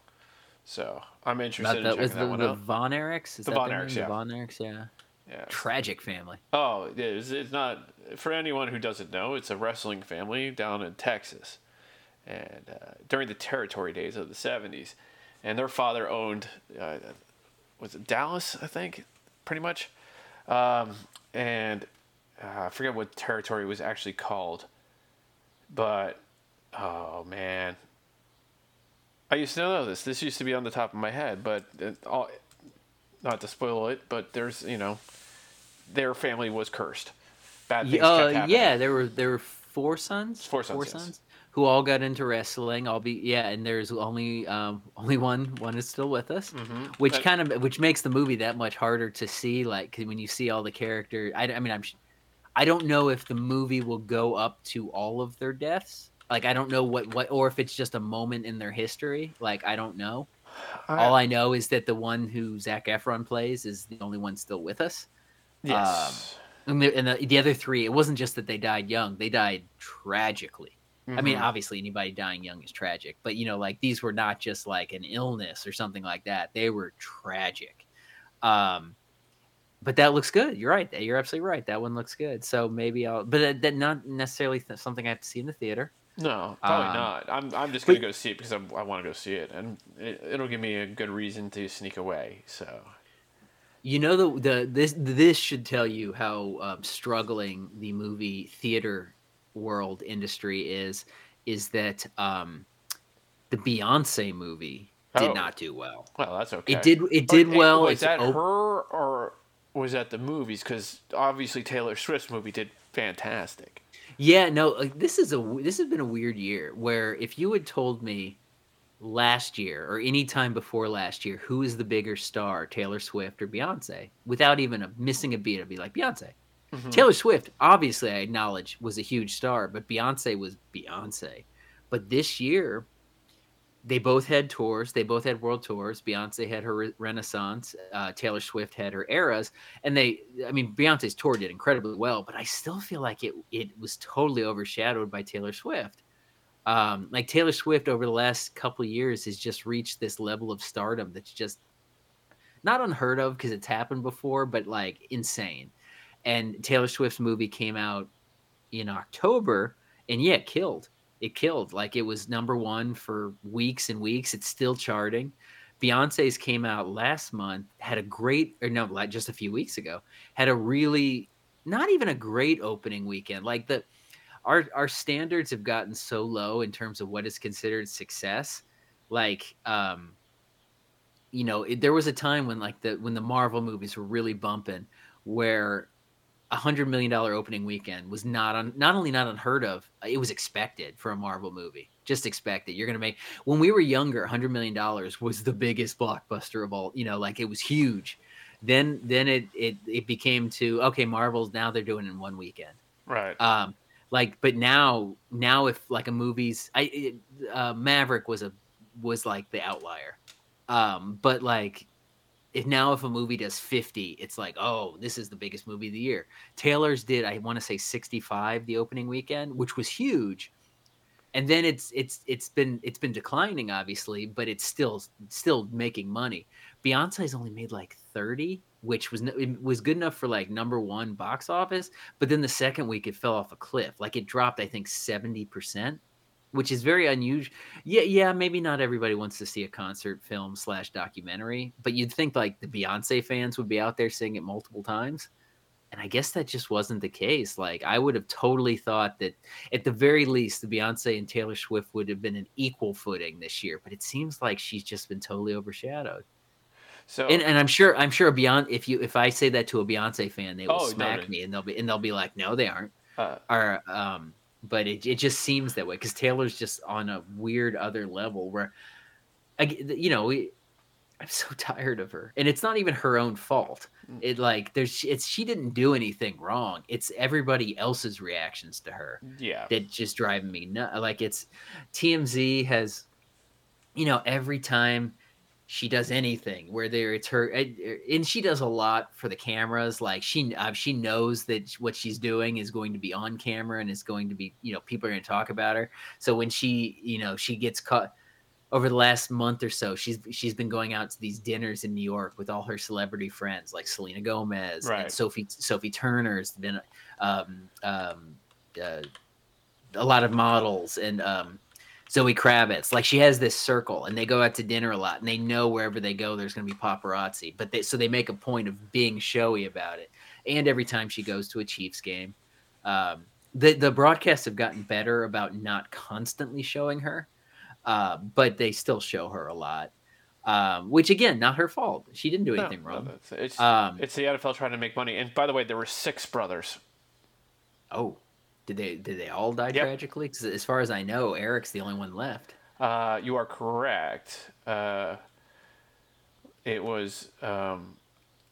So I'm interested About in that checking was that the, one the out. Von Erichs? Is The that Von their Erichs, yeah. The Von Erichs, yeah. Yeah. Tragic family. Oh, it is. It's not for anyone who doesn't know. It's a wrestling family down in Texas, and uh, during the territory days of the '70s, and their father owned, uh, was it Dallas? I think, pretty much, um, and uh, I forget what territory was actually called, but oh man, I used to know this. This used to be on the top of my head, but it, all, not to spoil it, but there's you know, their family was cursed. Bad things Uh, kept happening. yeah, there were there were four sons. Four sons, yes. Who all got into wrestling. I'll be yeah, and there's only um only one one is still with us, which That- kind of which makes the movie that much harder to see. Like when you see all the characters, I, I mean I'm I don't know if the movie will go up to all of their deaths. Like I don't know what what or if it's just a moment in their history. Like I don't know. I- all I know is that the one who Zac Efron plays is the only one still with us. yes. And the, and the, the other three, it wasn't just that they died young; they died tragically. I mean, Mhm. obviously, anybody dying young is tragic, but you know, like these were not just like an illness or something like that. They were tragic. Um, but that looks good. You're right. You're absolutely right. That one looks good. So maybe I'll, but that, that not necessarily th- something I have to see in the theater. no, probably um, not. I'm I'm just gonna go see it because I'm, I want to go see it, and it, it'll give me a good reason to sneak away. So You know the the this this should tell you how um, struggling the movie theater world industry is. Is that um, the Beyonce movie did Oh. not do well. well, that's okay. It did. It did well. Was that op- her or was that the movies? Because obviously Taylor Swift's movie did fantastic. Yeah, no, like this is a this has been a weird year where if you had told me last year or any time before last year who is the bigger star, Taylor Swift or Beyonce, without even a, missing a beat, I'd be like Beyonce. Mhm. Taylor Swift, obviously, I acknowledge was a huge star, but Beyonce was Beyonce. But this year, they both had tours. They both had world tours. Beyonce had her re- Renaissance. Uh, Taylor Swift had her eras, and they. I mean, Beyonce's tour did incredibly well, but I still feel like it it was totally overshadowed by Taylor Swift. Um, like Taylor Swift over the last couple years has just reached this level of stardom that's just not unheard of because it's happened before, but like insane. And Taylor Swift's movie came out in October, and yeah, it killed. It killed. Like it was number one for weeks and weeks. It's still charting. Beyonce's came out last month, had a great, or no, like just a few weeks ago, had a really, not even a great opening weekend. Like the, our our standards have gotten so low in terms of what is considered success. Like, um, you know, it, there was a time when like the when the Marvel movies were really bumping, where a hundred million dollar opening weekend was not on not only not unheard of, it was expected for a Marvel movie. Just expect it. You're gonna make. When we were younger, hundred million dollars was the biggest blockbuster of all. You know, like it was huge. Then then it it it became to okay, Marvel's now they're doing it in one weekend. Right. Um, like, but now now if like a movie's I it, uh, Maverick was a was like the outlier. Um, but like if now if a movie does 50 it's like oh this is the biggest movie of the year. Taylor's did i want to say 65 the opening weekend which was huge. And then it's it's it's been it's been declining obviously but it's still still making money. Beyonce's only made like 30 which was was good enough for like number one box office but then the second week it fell off a cliff. Like it dropped i think 70% which is very unusual. Yeah, yeah, maybe not everybody wants to see a concert film slash documentary, but you'd think like the Beyonce fans would be out there seeing it multiple times. And I guess that just wasn't the case. Like I would have totally thought that at the very least the Beyonce and Taylor Swift would have been an equal footing this year, but it seems like she's just been totally overshadowed. So And, and I'm sure I'm sure Beyonce if you if I say that to a Beyonce fan, they will Oh, no, smack no. me and they'll be and they'll be like, no, they aren't uh, or um but it, it just seems that way because taylor's just on a weird other level where I, you know we, i'm so tired of her and it's not even her own fault Mm. it like there's it's she didn't do anything wrong it's everybody else's reactions to her yeah. that just driving me nuts. Like it's TMZ has, you know, every time she does anything, where there it's her, and she does a lot for the cameras. Like she, uh, she knows that what she's doing is going to be on camera and is going to be, you know, people are going to talk about her. So when she, you know, she gets caught over the last month or so, she's she's been going out to these dinners in New York with all her celebrity friends, like Selena Gomez Right. and Sophie Sophie Turner's been, um, um, uh, a lot of models and um, Zoe Kravitz. Like she has this circle, and they go out to dinner a lot, and they know wherever they go, there's going to be paparazzi. But they so they make a point of being showy about it. And every time she goes to a Chiefs game, um, the the broadcasts have gotten better about not constantly showing her, uh, but they still show her a lot. Um, which again, not her fault. She didn't do anything no, wrong. that's- it's, Um, it's the NFL trying to make money. And by the way, there were six brothers. oh, did they did they all die Yep. tragically? as far as I know, Eric's the only one left. Uh, you are correct. Uh, it was um,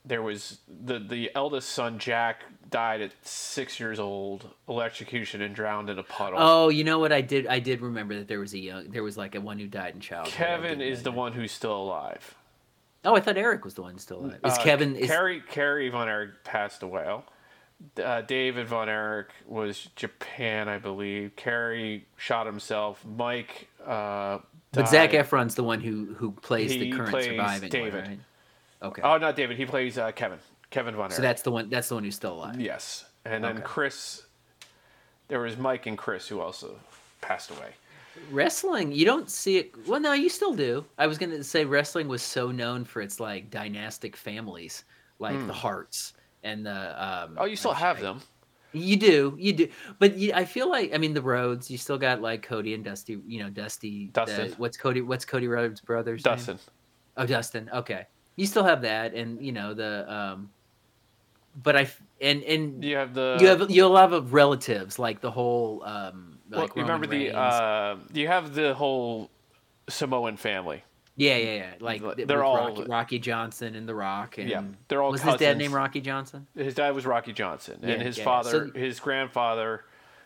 there was the the eldest son Jack died at six years old, electrocution and drowned in a puddle. Oh, you know what? I did. I did remember that there was a young. There was like a one who died in childhood. Kevin is the one who's still alive. Oh, I thought Eric was the one still alive. Is Uh, Kevin? Is, Kerry Kerry Von Erich passed away. Uh, David Von Erich was Japan, I believe. Kerry shot himself. Mike. Uh, but Zac. Efron's the one who who plays the current plays surviving David. one, right? Okay. Oh, not David. He plays uh, Kevin. Kevin Von Erich. so that's the one. That's the one who's still alive. Yes, and then Okay. Chris. There was Mike and Chris who also passed away. Wrestling, you don't see it. Well, no, you still do. I was gonna say wrestling was so known for its like dynastic families, like the Hearts and the. Um. Oh, you still I- have I- them. You do, you do, but you, I feel like I mean the Rhodes. You still got like Cody and Dusty. You know, Dusty. Dustin. what's Cody? What's Cody Rhodes' brother's name? Dustin. Oh, Dustin. Okay, you still have that, and you know the. um But I and and You have the. you have you'll have of relatives like the whole. um Well, like you remember Roman the. Uh, you have the whole Samoan family. Yeah, yeah, yeah. Like they're all- Rocky, Rocky Johnson and The Rock. And Yeah, they're all was his dad cousins. named Rocky Johnson? His dad was Rocky Johnson, Yeah, and his yeah, father, so- his grandfather,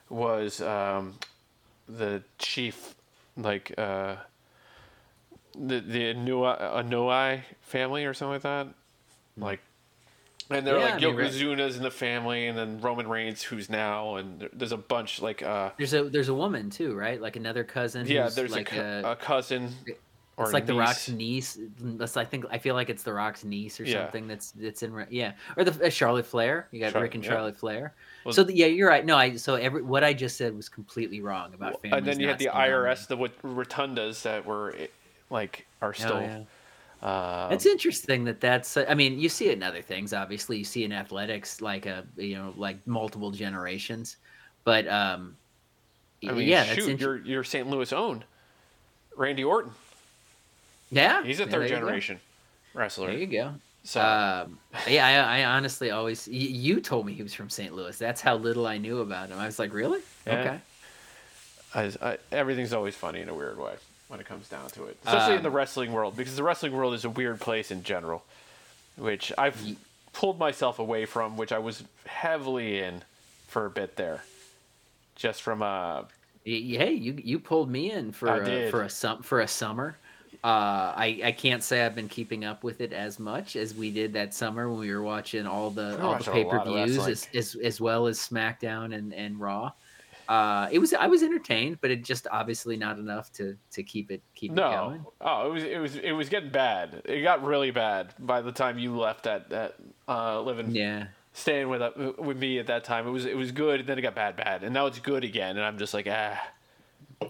was um, the chief, like uh, the the Anoa'i, Anoa'i family or something like that, like. And they're Hmm. Yeah, like I mean, right. Yokozuna's in the family, and then Roman Reigns, who's now, and there's a bunch like uh, There's a there's a woman too, right? Like another cousin. yeah, there's like a, cou- a cousin, or It's like the. Rock's niece. That's I think I feel like it's the Rock's niece or Yeah. something. That's that's in yeah, or the uh, Charlotte Flair. You got Char- Rick and yeah. Charlotte Flair. Well- so the, yeah, you're right. No, I so every what I just said was completely wrong about families. and then you had the IRS, the what- rotundas that were eh, like are still. Oh, yeah. uh, It's interesting that that's. I mean, you see it in other things. Obviously, you see in athletics, like a you know, like multiple generations. But um, I mean, yeah, that's shoot, you're you're St. Louis own. Randy Orton, yeah, he's a third you go. generation wrestler. There you go. So Um, yeah, I, I honestly always. y- You told me he was from St. Louis. That's how little I knew about him. I was like, really? Yeah. Okay. I, I, everything's always funny in a weird way when it comes down to it, especially in Um, the wrestling world, because the wrestling world is a weird place in general, which I've pulled myself away from, which I was heavily in for a bit there, just from uh, Y- Hey, you you pulled me in for a, for a sum for a summer. Uh, I I can't say I've been keeping up with it as much as we did that summer when we were watching all the all the pay per views as, as as well as SmackDown and and Raw. Uh, it was I was entertained, but it just obviously not enough to to keep it keep it going. oh, it was it was it was getting bad. It got really bad by the time you left that that uh, living Yeah. staying with uh, with me at that time. It was it was good, and then it got bad, bad, and now it's good again. And I'm just like, ah,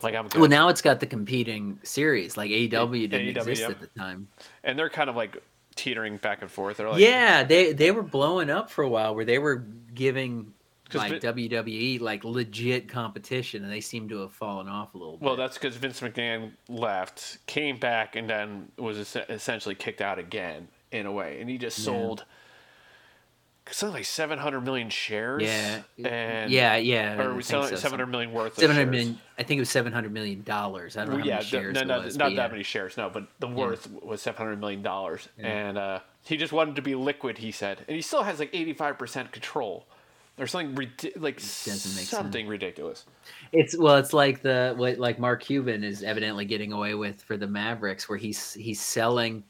like I'm good. Well, now it's got the competing series like AEW didn't AEW, exist yep. at the time. and they're kind of like teetering back and forth. They're like, yeah, they they were blowing up for a while where they were giving like Vin- WWE like legit competition, and they seem to have fallen off a little bit. Well, that's because Vince McMahon left, came back, and then was es- essentially kicked out again in a way, and he just Yeah. sold something like 700 million shares. yeah, and yeah, yeah. Or we think selling so, 700 some- million worth of shares. million. I think it was seven hundred million dollars. I don't know Well, how yeah, many no, not, was, not yeah. that many shares, no, but the worth was 700 million dollars, and uh, he just wanted to be liquid. He said, and he still has like 85 percent control. There's something like something ridiculous. It's well, it's like the what like Mark Cuban is evidently getting away with for the Mavericks, where he's he's selling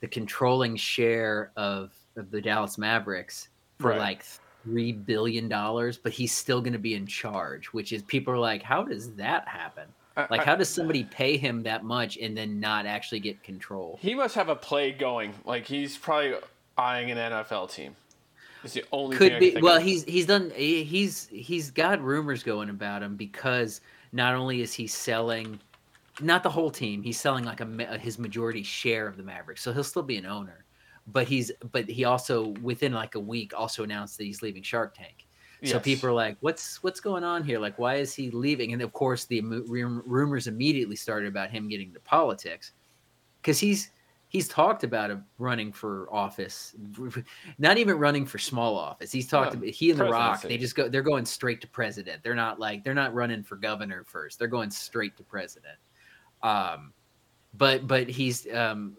the controlling share of of the Dallas Mavericks for Right. like three billion dollars, but he's still going to be in charge. Which is people are like, how does that happen? Like, how does somebody pay him that much and then not actually get control? He must have a play going. Like he's probably eyeing an NFL team. It's the only thing Could be. Well, of. he's he's done. he- He's he's got rumors going about him because not only is he selling, not the whole team, he's selling like a his majority share of the Mavericks, so he'll still be an owner. But he's but he also within like a week also announced that he's leaving Shark Tank. So Yes. people are like, "What's what's going on here? Like, why is he leaving?" And of course, the rumors immediately started about him getting into politics because he's he's talked about him running for office, not even running for small office. He's talked Yeah, about he and the Rock. They just go. They're going straight to president. They're not like they're not running for governor first. They're going straight to president. Um, but but he's um,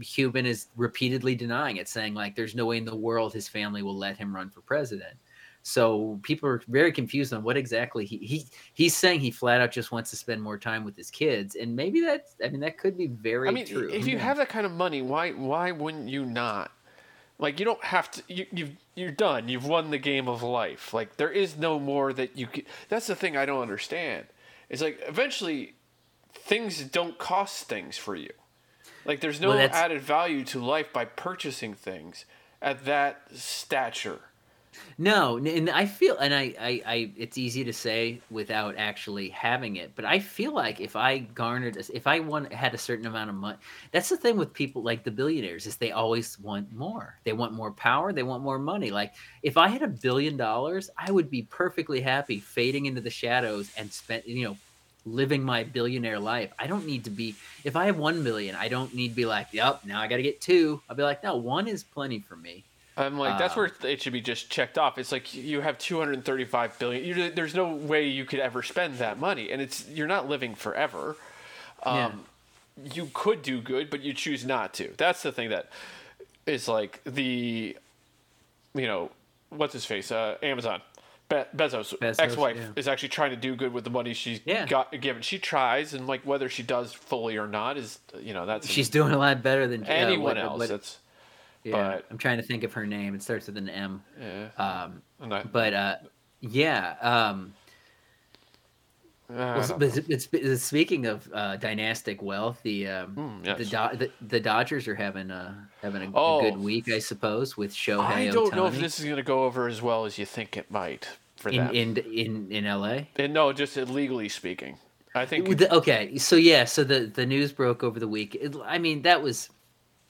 Cuban is repeatedly denying it, saying like there's no way in the world his family will let him run for president. So people are very confused on what exactly he, he he's saying he flat out just wants to spend more time with his kids, and maybe that's I mean that could be very I mean, true. if you knows? have that kind of money, why why wouldn't you not? Like you don't have to. You you've, you're done. You've won the game of life. Like there is no more that you. Can, that's the thing I don't understand. It's like eventually, things don't cost things for you. Like there's no Well, added value to life by purchasing things at that stature. No, and I feel, and I, I, I, it's easy to say without actually having it, but I feel like if I garnered, if I want had a certain amount of money, that's the thing with people like the billionaires is they always want more. They want more power. They want more money. Like if I had a billion dollars, I would be perfectly happy fading into the shadows and spend, you know, living my billionaire life. I don't need to be. If I have one million, I don't need to be like, yep, now I got to get two. I'll be like, no, one is plenty for me. I'm like, that's Uh, where it should be just checked off. It's like you have 235 billion. You, there's no way you could ever spend that money, and it's you're not living forever. Yeah. Um, You could do good, but you choose not to. That's the thing that is like the, you know, what's his face? Uh, Amazon. Be- Bezos, Bezos, ex-wife, yeah. is actually trying to do good with the money she's Yeah. got given. She tries, and like whether she does fully or not is, you know, that's She's doing a lot better than uh, anyone what- else. what- That's Yeah, But- I'm trying to think of her name. It starts with an M. yeah. Um, I'm but uh, yeah. Um, I well, don't it's, it's- speaking of uh, dynastic wealth, the um, Mm, the. Do- the the Dodgers are having a having a, a Oh. good week, I suppose, with Shohei I don't know if this is going to go over as well as you think it might for in, them. in in in LA. And no, just legally speaking, I think okay, so yeah, so the the news broke over the week. It, I mean, that was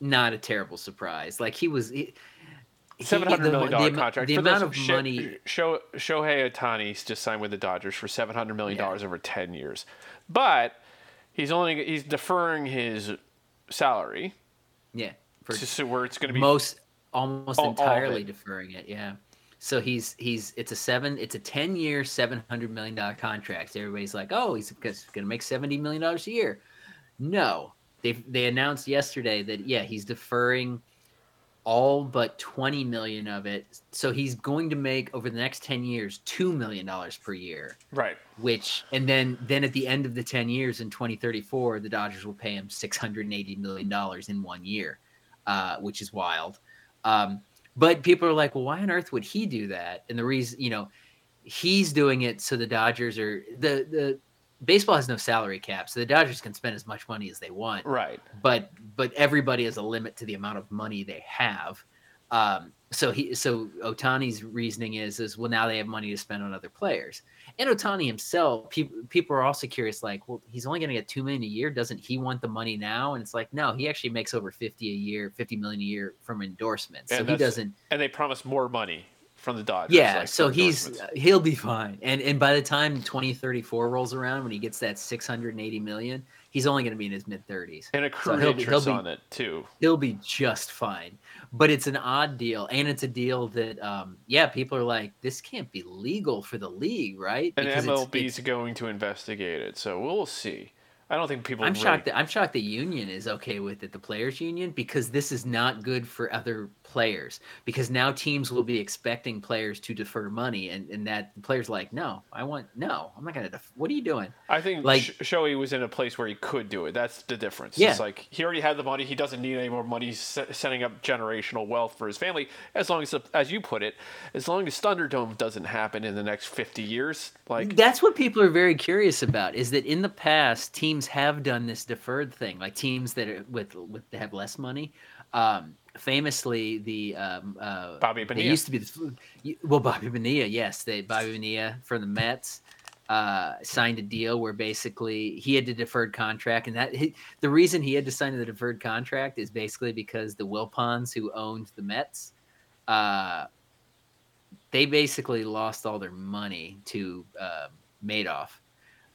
not a terrible surprise. Like he was. He- seven hundred million the contract. The For amount those- of money. Sho- Shohei Ohtani's just signed with the Dodgers for seven hundred million dollars Yeah. over ten years, but he's only he's deferring his salary Yeah, for to so where it's going to be most almost all- all entirely it. deferring it. Yeah. So he's he's it's a seven it's a ten year seven hundred million dollar contract. So everybody's like, oh, he's going to make seventy million dollars a year. No, they they announced yesterday that yeah he's deferring all but 20 million of it. So he's going to make over the next 10 years 2 million dollars per year. Right. Which and then then at the end of the 10 years in 2034 the dodgers will pay him 680 million dollars in one year uh, which is wild. Um, but people are like well why on earth would he do that? And the reason you know he's doing it so the dodgers are the the baseball has no salary cap, so the Dodgers can spend as much money as they want. Right. But but everybody has a limit to the amount of money they have. Um, so he so Ohtani's reasoning is is well now they have money to spend on other players. And Otani himself, people people are also curious like, well, he's only going to get two million a year. Doesn't he want the money now? And it's like, no, he actually makes over fifty a year, fifty million a year from endorsements. And so he doesn't. And they promise more money from the Dodgers. Yeah, like so he's he'll be fine. And and by the time 2034 rolls around, when he gets that 680 million, he's only going to be in his mid 30s. And accrued so interest be, on it too. He'll be just fine. But it's an odd deal, and it's a deal that, um, yeah, people are like, this can't be legal for the league, right? And MLB is going to investigate it, so we'll see. I don't think people. I'm really... shocked that I'm shocked the union is okay with it, the players' union, because this is not good for other players. Because now teams will be expecting players to defer money, and, and that players like, no, I want no, I'm not gonna. Def- what are you doing? I think like Shohei was in a place where he could do it. That's the difference. Yeah. It's like he already had the money. He doesn't need any more money. He's setting up generational wealth for his family. As long as, as you put it, as long as Thunderdome doesn't happen in the next 50 years, like that's what people are very curious about. Is that in the past teams teams have done this deferred thing, like teams that are with with have less money. Um, famously, the um, uh, Bobby Bonilla. used to be the well, Bobby Bonilla, yes, they Bobby Bonilla from the Mets uh, signed a deal where basically he had a deferred contract, and that he, the reason he had to sign the deferred contract is basically because the Wilpons who owned the Mets, uh, they basically lost all their money to uh, Madoff.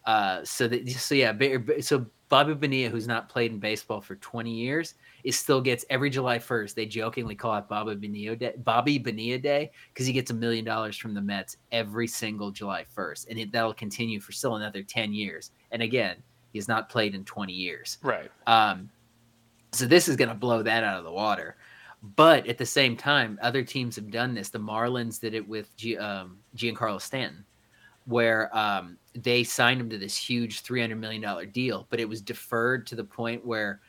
Uh, so that so yeah, so Bobby Bonilla, who's not played in baseball for 20 years, is still gets every July 1st. They jokingly call it Bobby Bonilla Day, Bobby Bonilla Day, because he gets a million dollars from the Mets every single July 1st, and it, that'll continue for still another 10 years. And again, he's not played in 20 years. Right. Um, so this is going to blow that out of the water. But at the same time, other teams have done this. The Marlins did it with G, um, Giancarlo Stanton where um, they signed him to this huge $300 million deal, but it was deferred to the point where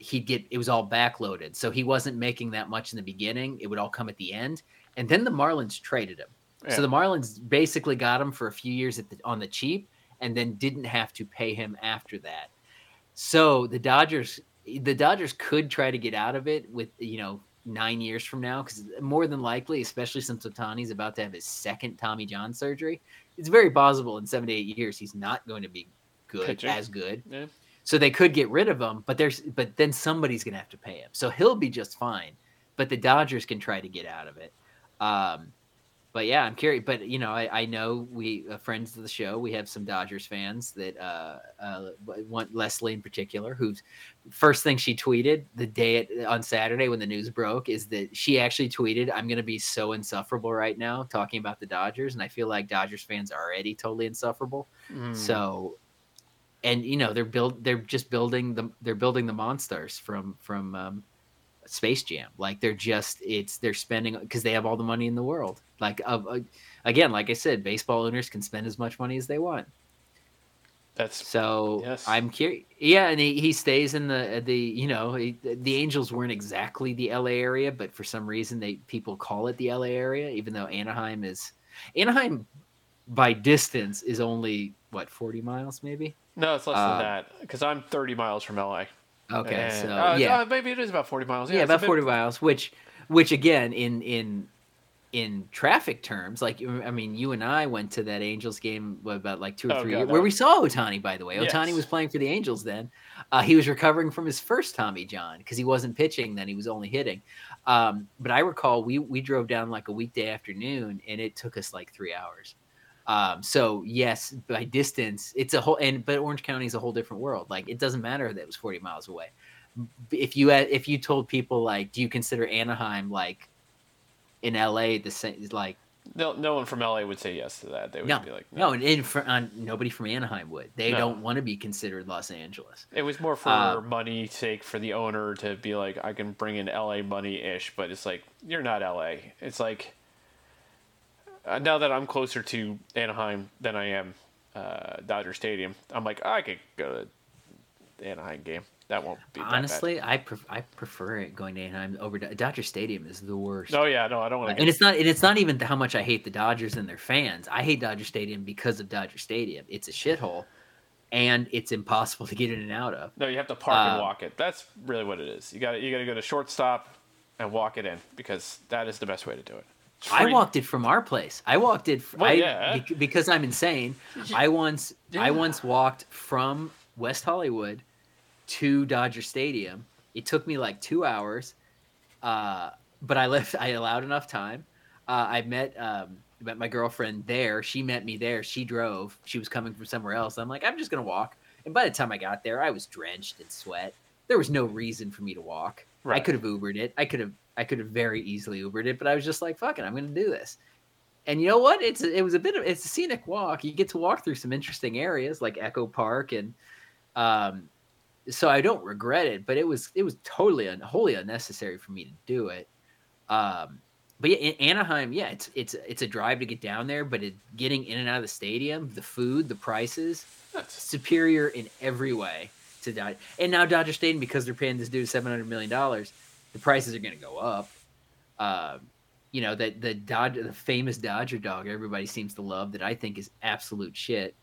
he'd get it was all backloaded. So he wasn't making that much in the beginning. It would all come at the end. And then the Marlins traded him. Yeah. So the Marlins basically got him for a few years the, on the cheap and then didn't have to pay him after that. So the Dodgers the Dodgers could try to get out of it with you know nine years from now because more than likely, especially since Ohtani's about to have his second Tommy John surgery, it's very possible in seven to eight years he's not going to be good Pitching. as good. Yeah. So they could get rid of him, but there's but then somebody's going to have to pay him, so he'll be just fine. But the Dodgers can try to get out of it. Um, but yeah, I'm curious. But you know, I, I know we uh, friends of the show. We have some Dodgers fans that uh, uh, want Leslie in particular, whose first thing she tweeted the day it, on Saturday when the news broke is that she actually tweeted, "I'm going to be so insufferable right now talking about the Dodgers," and I feel like Dodgers fans are already totally insufferable. Mm. So, and you know, they're build they're just building the they're building the monsters from from um, Space Jam. Like they're just it's they're spending because they have all the money in the world. Like uh, again, like I said, baseball owners can spend as much money as they want. That's so. Yes. I'm curious. Yeah, and he, he stays in the the you know he, the Angels weren't exactly the LA area, but for some reason they people call it the LA area, even though Anaheim is Anaheim by distance is only what 40 miles maybe. No, it's less uh, than that because I'm 30 miles from LA. Okay, and, so uh, yeah, uh, maybe it is about forty miles. Yeah, yeah about forty miles. Which, which again, in in in traffic terms, like I mean, you and I went to that Angels game about like two or oh, three God, years, where we saw Ohtani By the way, yes. was playing for the Angels then. Uh, he was recovering from his first Tommy John because he wasn't pitching then; he was only hitting. Um, but I recall we we drove down like a weekday afternoon, and it took us like three hours. Um, so yes, by distance, it's a whole and but Orange County is a whole different world. Like it doesn't matter that it was 40 miles away. If you had, if you told people like, do you consider Anaheim like in LA the same like No, no one from LA would say yes to that. They would No, be like, no, and, and for, uh, nobody from Anaheim would. They No. don't want to be considered Los Angeles. It was more for Uh, money sake for the owner to be like, I can bring in LA money ish, but it's like you're not LA. It's like now that I'm closer to Anaheim than I am uh, Dodger Stadium, I'm like I could go to the Anaheim game. That won't be that bad. Honestly, I pref- I prefer it going to Anaheim over to Dodger Stadium is the worst. Oh yeah, no, I don't want to. and it's not and it's not even how much I hate the Dodgers and their fans. I hate Dodger Stadium because of Dodger Stadium. It's a shithole, and it's impossible to get in and out of. No, you have to park and Uh, walk it. That's really what it is. You got you got to go to shortstop and walk it in because that is the best way to do it. I walked it from our place. I walked it. Well, I, yeah. bec- because I'm insane. I once Yeah. I once walked from West Hollywood to Dodger Stadium. It took me like two hours, uh, but I left. I allowed enough time. Uh, I met um, met my girlfriend there. She met me there. She drove. She was coming from somewhere else. I'm like, I'm just gonna walk. And by the time I got there, I was drenched in sweat. There was no reason for me to walk. I could have Ubered it. I could have I could have very easily Ubered it, but I was just like, fuck it, I'm gonna do this. And you know what? It's it was a bit of it's a scenic walk. You get to walk through some interesting areas like Echo Park and um so I don't regret it, but it was it was totally un, wholly unnecessary for me to do it. Um but yeah, in Anaheim, yeah, it's it's it's a drive to get down there, but it, getting in and out of the stadium, the food, the prices, superior in every way to Dodger. And now Dodger Stadium, because they're paying this dude seven hundred million dollars, the prices are going to go up. Um, you know that the Dodger, the famous Dodger dog, everybody seems to love that. I think is absolute shit.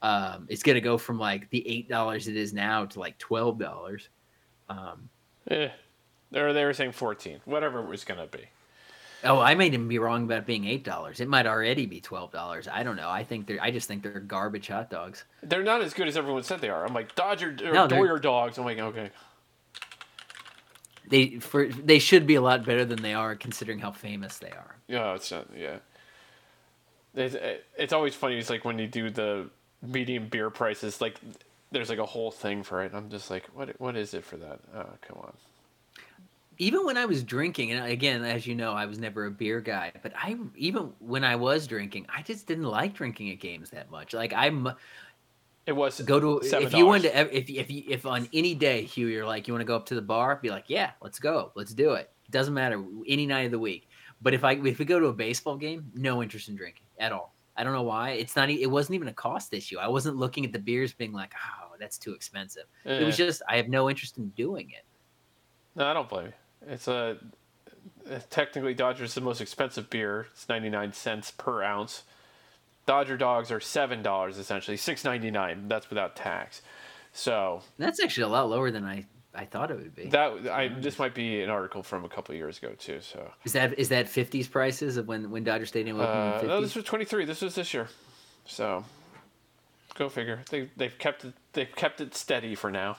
Um, it's going to go from like the eight dollars it is now to like twelve dollars. Um, Eh, they were they were saying fourteen, whatever it was gonna be. oh, I may even be wrong about it being eight dollars. It might already be twelve dollars. I don't know. I think they're. I just think they're garbage hot dogs. They're not as good as everyone said they are. I'm like Dodger or No, Doyer dogs. I'm like okay. They for they should be a lot better than they are, considering how famous they are. Yeah, it's not. Yeah. It's, it's always funny. It's like when you do the medium beer prices. Like there's like a whole thing for it. I'm just like, what? What is it for that? Oh, come on. even when I was drinking, and again, as you know, I was never a beer guy, but I even when I was drinking, I just didn't like drinking at games that much. Like I'm It was go to $7. if you wanted to if if you, if on any day, Huw, you're like you want to go up to the bar, be like, yeah, let's go, let's do it. It doesn't matter any night of the week. But if I if we go to a baseball game, no interest in drinking at all. I don't know why. It's not. It wasn't even a cost issue. I wasn't looking at the beers being like, oh, that's too expensive. It was just I have no interest in doing it. No, I don't blame you. It's a technically Dodger's the most expensive beer. It's ninety nine cents per ounce. Dodger dogs are seven dollars essentially, six ninety nine. That's without tax. So That's actually a lot lower than I I thought it would be. that I this might be an article from a couple of years ago too. So Is that is that fifties prices of when when Dodger Stadium opened uh, no, this was twenty three. This was this year. So go figure. They they've kept it they've kept it steady for now.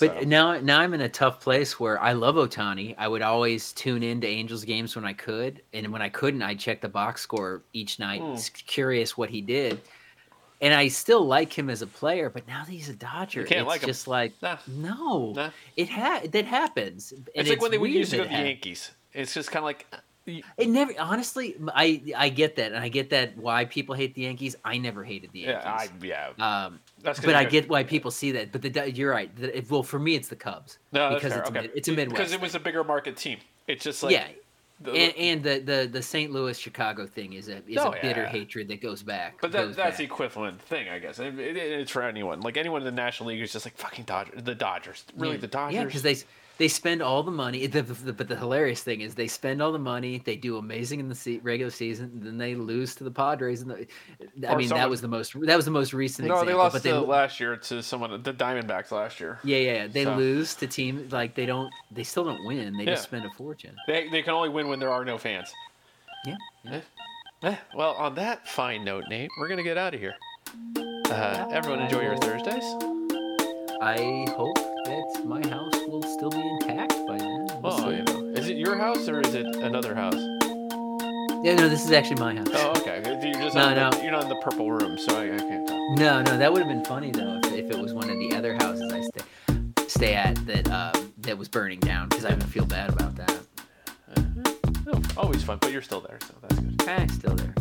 But So, now now I'm in a tough place where I love Ohtani. I would always tune in to Angels games when I could, and when I couldn't, I'd check the box score each night, hmm. s- curious what he did. And I still like him as a player, but now that he's a Dodger, it's like him. just like Nah. no, Nah. it ha- that happens. And it's like when they used to go to the Yankees. It's just kind of like It never honestly. I I get that, and I get that why people hate the Yankees. I never hated the Yankees. yeah, I yeah. Um, but I get why people see that. But the you're right. The, well, for me, it's the Cubs No, because fair. it's, okay. a it's a Midwest. Because it was a bigger market team. It's just like yeah, the- and, and the, the the St. Louis Chicago thing is a is Oh, a bitter yeah. hatred that goes back. but that, goes that's the equivalent thing, I guess. It, it- it's for anyone. Like anyone in the National League is just like fucking Dodgers. The Dodgers, really, Yeah. the Dodgers. Yeah, because they they spend all the money. The, the, but the hilarious thing is they spend all the money. They do amazing in the se- regular season, then they lose to the Padres. And the, I mean, someone- that was the most that was the most recent. no, example, they lost but they to last year to someone, the Diamondbacks last year. Yeah, yeah, yeah. They So- lose to teams like they don't. They still don't win. They just spend a fortune. They, they can only win when there are no fans. Yeah. Eh, eh, well, on that fine note, Nate, we're gonna get out of here. Uh, everyone, enjoy your Thursdays. I hope that my house your house or is it another house? Yeah, no, this is actually my house. Oh, okay. You're just No, on the, no. you're not in the purple room, so I, I can't tell. No, no, that would have been funny though if, if it was one of the other houses I stay stay at that uh, that was burning down because I would feel bad about that. No, always fun, but you're still there, so that's good. Eh, still there.